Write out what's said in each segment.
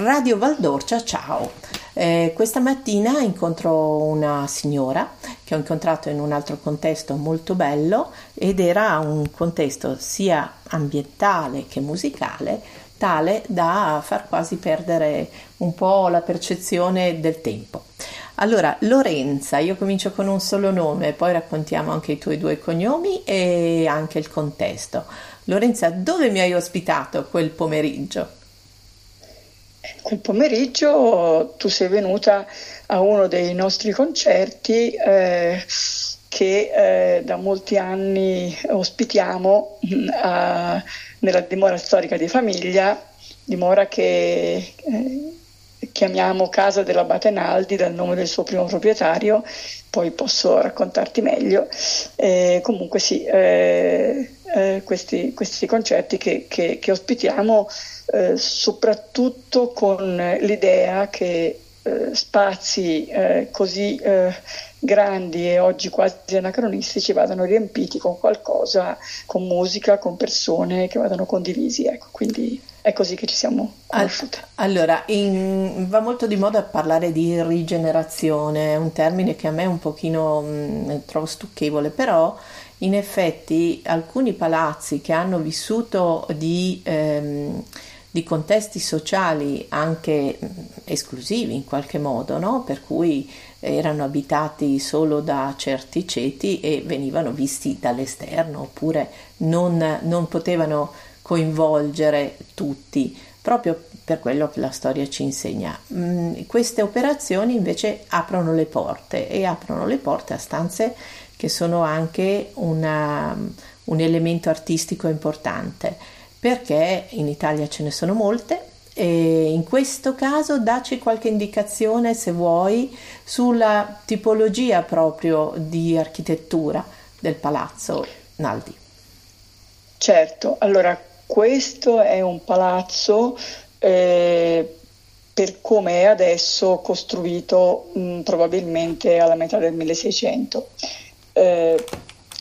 Radio Valdorcia, ciao. Eh, questa mattina incontro una signora che ho incontrato in un altro contesto molto bello ed era un contesto sia ambientale che musicale tale da far quasi perdere un po' la percezione del tempo. Allora, Lorenza, io comincio con un solo nome, poi raccontiamo anche i tuoi due cognomi e anche il contesto. Lorenza, dove mi hai ospitato quel pomeriggio? Quel pomeriggio tu sei venuta a uno dei nostri concerti eh, che eh, da molti anni ospitiamo mm, a, nella dimora storica di famiglia, dimora che eh, chiamiamo Casa dell'Abate Naldi dal nome del suo primo proprietario, poi posso raccontarti meglio. Eh, comunque sì, eh, eh, questi, questi, concerti che, che, che ospitiamo eh, soprattutto con l'idea che eh, spazi eh, così grandi e oggi quasi anacronistici vadano riempiti con qualcosa, con musica, con persone che vadano condivisi. Ecco, quindi è così che ci siamo conosciute. Allora, in, va molto di moda parlare di rigenerazione, è un termine che a me un pochino mh, mm, trovo stucchevole, però in effetti alcuni palazzi che hanno vissuto di... Ehm, di contesti sociali anche mm, esclusivi in qualche modo, no? per cui erano abitati solo da certi ceti e venivano visti dall'esterno oppure non, non potevano coinvolgere tutti, proprio per quello che la storia ci insegna. Mm, queste operazioni invece aprono le porte e aprono le porte a stanze che sono anche una, un elemento artistico importante, perché in Italia ce ne sono molte e in questo caso dacci qualche indicazione se vuoi sulla tipologia proprio di architettura del palazzo Naldi. Certo, allora questo è un palazzo eh, per come è adesso costruito mh, probabilmente alla metà del 1600. Eh,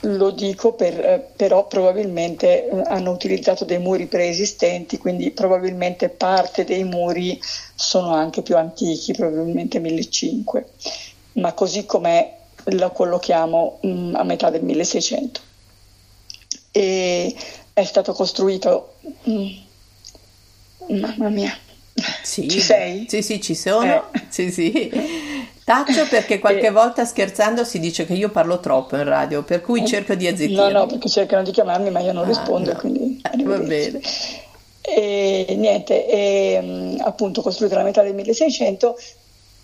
lo dico per, eh, però probabilmente eh, hanno utilizzato dei muri preesistenti, quindi probabilmente parte dei muri sono anche più antichi, probabilmente 1500, ma così com'è lo collochiamo mh, a metà del 1600. E è stato costruito. Mm, mamma mia. Sì, ci sei? Sì, sì, ci sono. Eh. Sì, sì. Taccio perché qualche e... volta scherzando si dice che io parlo troppo in radio, per cui cerco di azzittire. No, no, perché cercano di chiamarmi, ma io non ah, rispondo, no. quindi... Eh, va bene. E niente, e, mm, appunto costruito alla metà del 1600,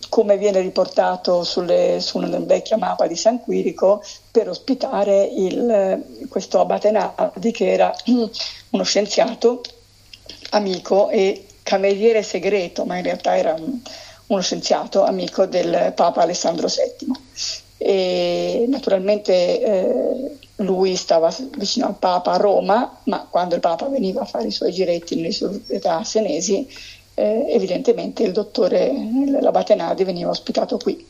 come viene riportato sulle, su una vecchia mappa di San Quirico, per ospitare il, questo abate Nardi che era uno scienziato, amico e cameriere segreto, ma in realtà era un, uno scienziato amico del Papa Alessandro VII. E naturalmente eh, lui stava vicino al Papa a Roma, ma quando il Papa veniva a fare i suoi giretti nelle sue età senesi, eh, evidentemente il dottore Labatenadi veniva ospitato qui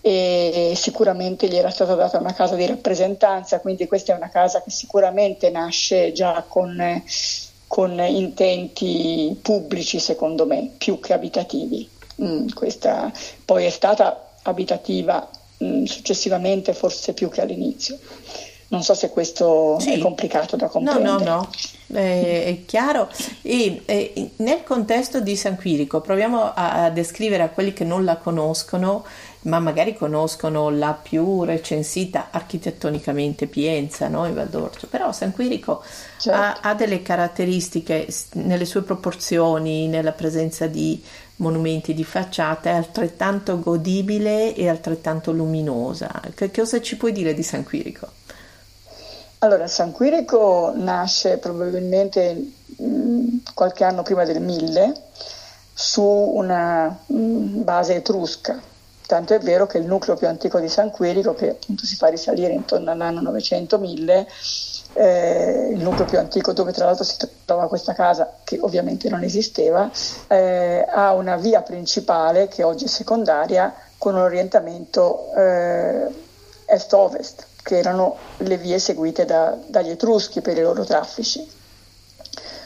e sicuramente gli era stata data una casa di rappresentanza, quindi questa è una casa che sicuramente nasce già con, con intenti pubblici, secondo me, più che abitativi. Mm, questa poi è stata abitativa mm, successivamente, forse più che all'inizio. Non so se questo sì. è complicato da comprendere. No, no, no, è, è chiaro. E, e, nel contesto di San Quirico, proviamo a, a, descrivere a quelli che non la conoscono, ma magari conoscono la più recensita architettonicamente Pienza, no? in Valdorcio. Però San Quirico certo. ha, ha delle caratteristiche nelle sue proporzioni, nella presenza di monumenti di facciata, è altrettanto godibile e altrettanto luminosa. Che cosa ci puoi dire di San Quirico? Allora, San Quirico nasce probabilmente mm, qualche anno prima del 1000 su una mm, base etrusca, tanto è vero che il nucleo più antico di San Quirico, che appunto si fa risalire intorno all'anno 900-1000, eh, il nucleo più antico dove tra l'altro si trova questa casa che ovviamente non esisteva, eh, ha una via principale che oggi è secondaria con un orientamento eh, est-ovest che erano le vie seguite da, dagli Etruschi per i loro traffici.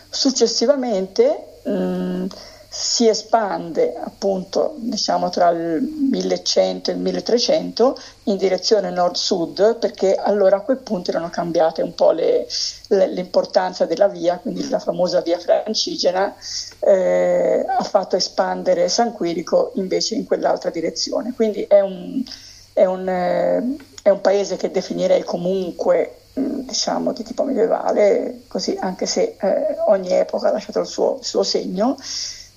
Successivamente mh, si espande appunto diciamo tra il 1100 e il 1300 in direzione nord-sud perché allora a quel punto erano cambiate un po' le, le, l'importanza della via, quindi la famosa via francigena eh, ha fatto espandere San Quirico invece in quell'altra direzione. Quindi è un, è un, eh, è un paese che definirei comunque diciamo di tipo medievale, così anche se eh, ogni epoca ha lasciato il suo, il suo segno,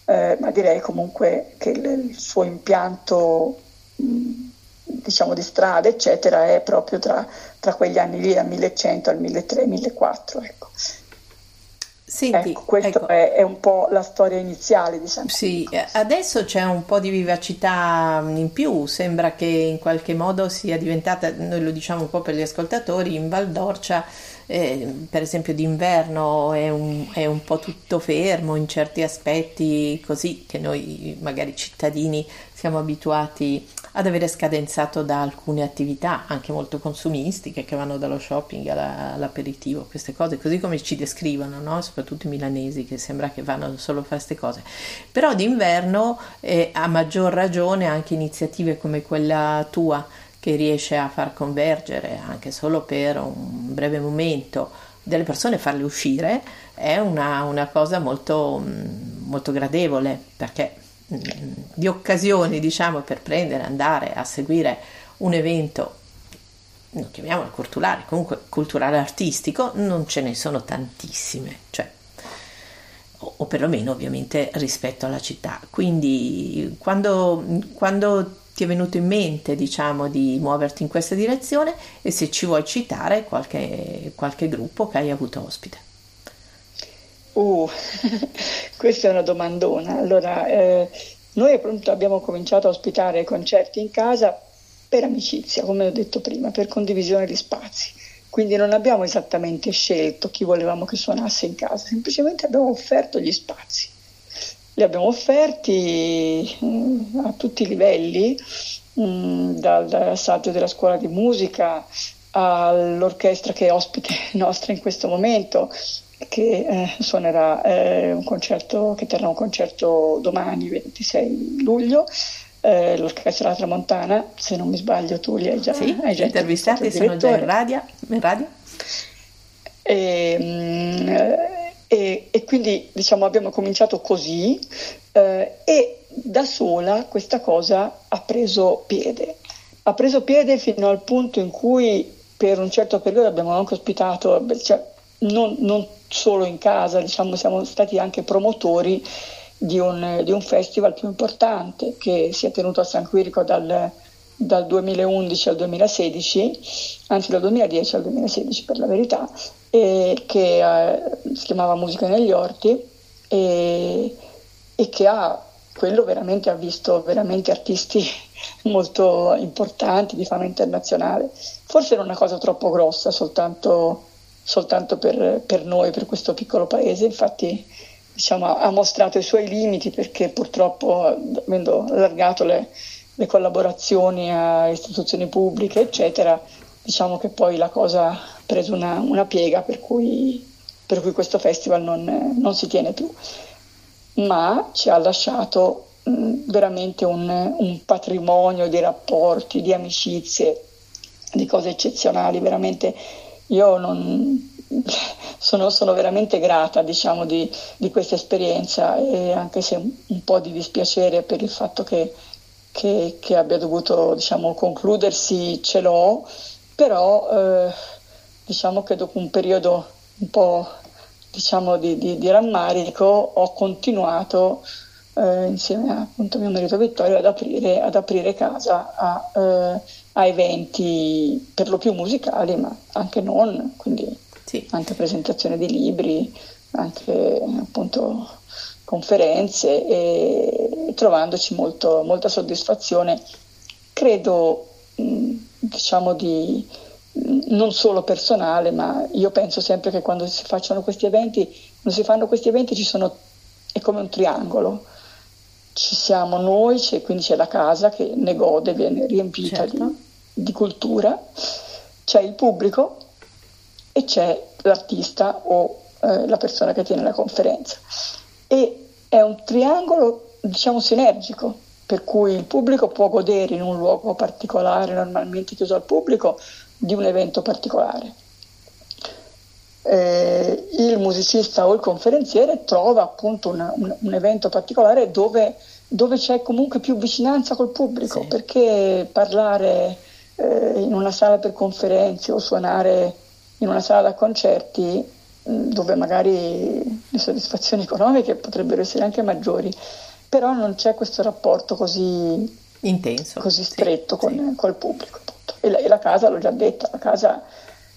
eh, ma direi comunque che il, il suo impianto mh, diciamo di strade eccetera è proprio tra, tra, quegli anni lì dal 1100 al 1300-1400 ecco. Senti, ecco, questa ecco. è, è, un po' la storia iniziale di San Sì, adesso c'è un po' di vivacità in più, sembra che in qualche modo sia diventata, noi lo diciamo un po' per gli ascoltatori, in Val d'Orcia eh, per esempio d'inverno è un, è un, po' tutto fermo in certi aspetti, così che noi magari cittadini siamo abituati ad avere scadenzato da alcune attività anche molto consumistiche che vanno dallo shopping alla, all'aperitivo, queste cose, così come ci descrivono, no? soprattutto i milanesi che sembra che vanno solo a fare queste cose. Però d'inverno eh, a maggior ragione anche iniziative come quella tua che riesce a far convergere anche solo per un breve momento delle persone, farle uscire, è una, una cosa molto, molto gradevole perché mm, di occasioni diciamo per prendere, andare a seguire un evento non chiamiamolo culturale, comunque culturale artistico, non ce ne sono tantissime, cioè, o, o perlomeno ovviamente rispetto alla città. Quindi quando, quando ti è venuto in mente, diciamo, di muoverti in questa direzione e se ci vuoi citare qualche, qualche gruppo che hai avuto ospite. Uh, questa è una domandona. Allora, eh, noi appunto abbiamo cominciato a ospitare concerti in casa per amicizia, come ho detto prima, per condivisione di spazi. Quindi non abbiamo esattamente scelto chi volevamo che suonasse in casa, semplicemente abbiamo offerto gli spazi li abbiamo offerti mm, a tutti i livelli, mm, dal saggio della scuola di musica all'orchestra che è ospite nostra in questo momento, che eh, suonerà eh, un concerto, che terrà un concerto domani, 26 luglio. Eh, l'orchestra Tramontana, se non mi sbaglio, tu li hai già, sì, hai già intervistati, sono già in radio. In radio. E, mh, mm, e, e quindi diciamo, abbiamo cominciato così eh, e da sola questa cosa ha preso piede. Ha preso piede fino al punto in cui per un certo periodo abbiamo anche ospitato, cioè, non, non, solo in casa, diciamo, siamo stati anche promotori di un, di un, festival più importante che si è tenuto a San Quirico dal, dal 2011 al 2016, anzi dal 2010 al 2016 per la verità, che eh, si chiamava Musica negli Orti e, e, che ha, veramente ha visto veramente artisti molto importanti di fama internazionale. Forse era una cosa troppo grossa soltanto, soltanto per, per, noi, per questo piccolo paese, infatti diciamo, ha mostrato i suoi limiti perché purtroppo avendo allargato le, le collaborazioni a istituzioni pubbliche, eccetera, diciamo che poi la cosa preso una, una piega per cui, per cui, questo festival non, non, si tiene più, ma ci ha lasciato mh, veramente un, un, patrimonio di rapporti, di amicizie, di cose eccezionali, veramente io non, sono, sono, veramente grata diciamo, di, di, questa esperienza e anche se un, po' di dispiacere per il fatto che, che, che abbia dovuto diciamo, concludersi ce l'ho, però eh, diciamo che dopo un periodo un po' diciamo di, di, di rammarico ho continuato eh, insieme a appunto mio marito Vittorio ad aprire, ad aprire casa a, eh, a, eventi per lo più musicali ma anche non, quindi sì. anche presentazione di libri, anche appunto conferenze e, trovandoci molto, molta soddisfazione. Credo diciamo di non solo personale, ma io penso sempre che quando si facciano questi eventi, quando si fanno questi eventi ci sono, è come un triangolo. Ci siamo noi, c'è, quindi c'è la casa che ne gode, viene riempita certo. di, di cultura, c'è il pubblico e c'è l'artista o eh, la persona che tiene la conferenza. E è un triangolo diciamo sinergico, per cui il pubblico può godere in un luogo particolare, normalmente chiuso al pubblico, di un evento particolare. Eh, il musicista o il conferenziere trova appunto una, un, un, evento particolare dove, dove, c'è comunque più vicinanza col pubblico, sì. perché parlare eh, in una sala per conferenze o suonare in una sala da concerti mm, dove magari le soddisfazioni economiche potrebbero essere anche maggiori, però non c'è questo rapporto così intenso, così stretto sì, con, sì. col pubblico. E la, e la, casa, l'ho già detto, la casa,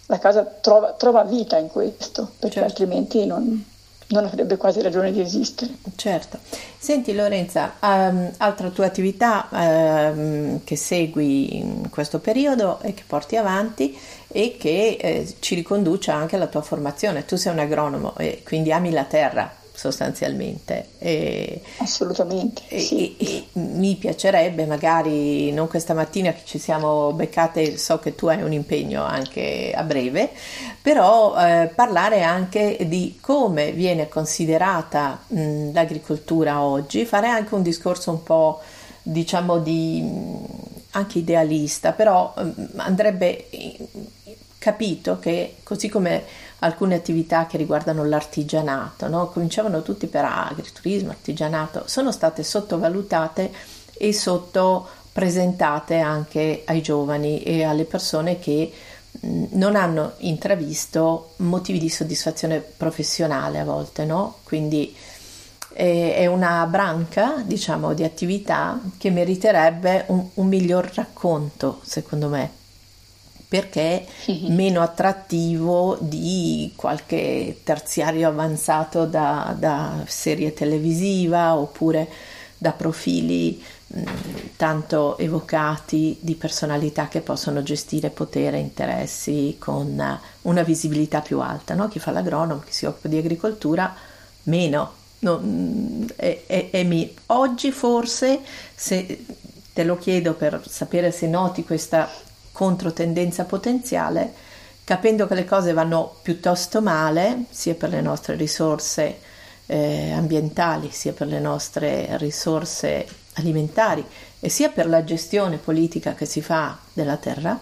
la casa trova, trova, vita in questo, perché certo. altrimenti non, non, avrebbe quasi ragione di esistere. Certo. Senti Lorenza, um, altra tua attività um, che segui in questo periodo e che porti avanti e che eh, ci riconduce anche alla tua formazione. Tu sei un agronomo e quindi ami la terra sostanzialmente. E, Assolutamente. E, sì. e, mi piacerebbe, magari non questa mattina che ci siamo beccate, so che tu hai un impegno anche a breve, però eh, parlare anche di come viene considerata mh, l'agricoltura oggi, fare anche un discorso un po' diciamo di anche idealista, però mh, andrebbe capito che così come alcune attività che riguardano l'artigianato, no? cominciavano tutti per agriturismo, artigianato, sono state sottovalutate e sottopresentate anche ai giovani e alle persone che non hanno intravisto motivi di soddisfazione professionale a volte, no? Quindi è una branca, diciamo, di attività che meriterebbe un, un miglior racconto, secondo me perché mm-hmm. meno attrattivo di qualche terziario avanzato da, da serie televisiva oppure da profili mh, tanto evocati di personalità che possono gestire potere e interessi con una visibilità più alta. No? Chi fa l'agronomo, chi si occupa di agricoltura, meno. No, è, è, è Oggi forse, se te lo chiedo per sapere se noti questa controtendenza potenziale, capendo che le cose vanno piuttosto male, sia per le nostre risorse eh, ambientali, sia per le nostre risorse alimentari e sia per la gestione politica che si fa della terra,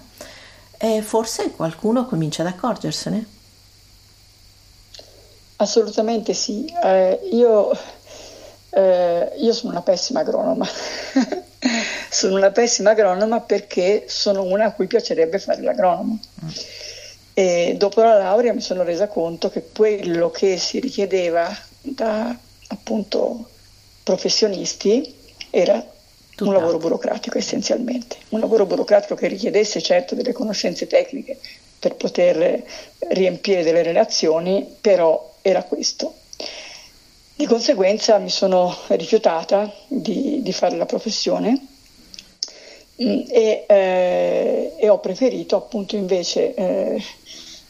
e forse qualcuno comincia ad accorgersene. Assolutamente sì. Eh, io, eh, io sono una pessima agronoma. sono una pessima agronoma perché sono una a cui piacerebbe fare l'agronomo. Mm. E dopo la laurea mi sono resa conto che quello che si richiedeva da appunto professionisti era Tutt'altro. un lavoro burocratico essenzialmente, un lavoro burocratico che richiedesse certo delle conoscenze tecniche per poter riempire delle relazioni, però era questo. Di conseguenza mi sono rifiutata di, di fare la professione e, eh, e, ho preferito appunto invece eh,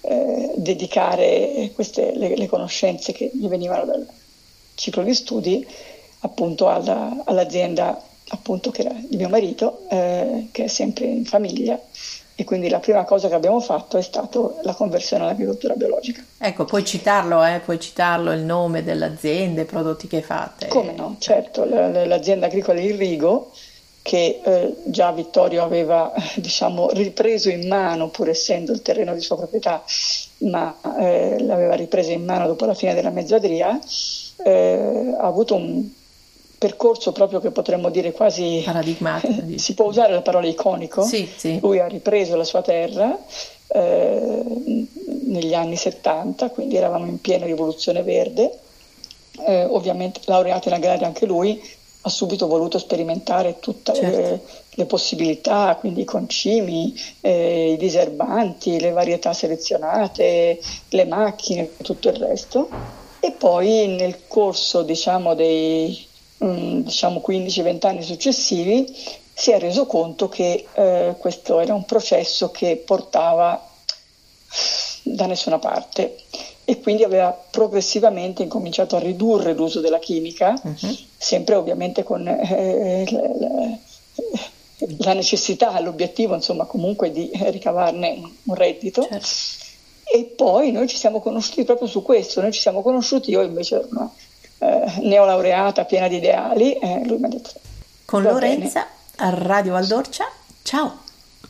eh, dedicare queste, le, le, conoscenze che mi venivano dal ciclo di studi appunto alla, all'azienda appunto che era di mio marito eh, che è sempre in famiglia e quindi la prima cosa che abbiamo fatto è stato la conversione all'agricoltura biologica. Ecco, puoi citarlo, eh? puoi citarlo il nome dell'azienda, i prodotti che fate. Come no, certo, l'azienda agricola Irrigo che eh, già Vittorio aveva diciamo, ripreso in mano, pur essendo il terreno di sua proprietà, ma eh, l'aveva ripreso in mano dopo la fine della mezzadria, eh, ha avuto un percorso proprio che potremmo dire quasi paradigmatico. si può usare la parola iconico. Sì, sì. Lui ha ripreso la sua terra eh, negli anni 70, quindi eravamo in piena rivoluzione verde. Eh, ovviamente laureato in agraria anche lui, ha subito voluto sperimentare tutte certo. le, le, possibilità, quindi i concimi, eh, i diserbanti, le varietà selezionate, le macchine e tutto il resto. E poi nel corso diciamo, dei mm, diciamo 15-20 anni successivi si è reso conto che eh, questo era un processo che portava da nessuna parte e quindi aveva progressivamente incominciato a ridurre l'uso della chimica, uh-huh. sempre ovviamente con eh, la, la, necessità, l'obiettivo insomma comunque di ricavarne un reddito. Certo. E poi noi ci siamo conosciuti proprio su questo, noi ci siamo conosciuti, io invece ero una eh, neolaureata piena di ideali, eh, lui mi ha detto... Con Lorenza, a Radio Valdorcia, ciao!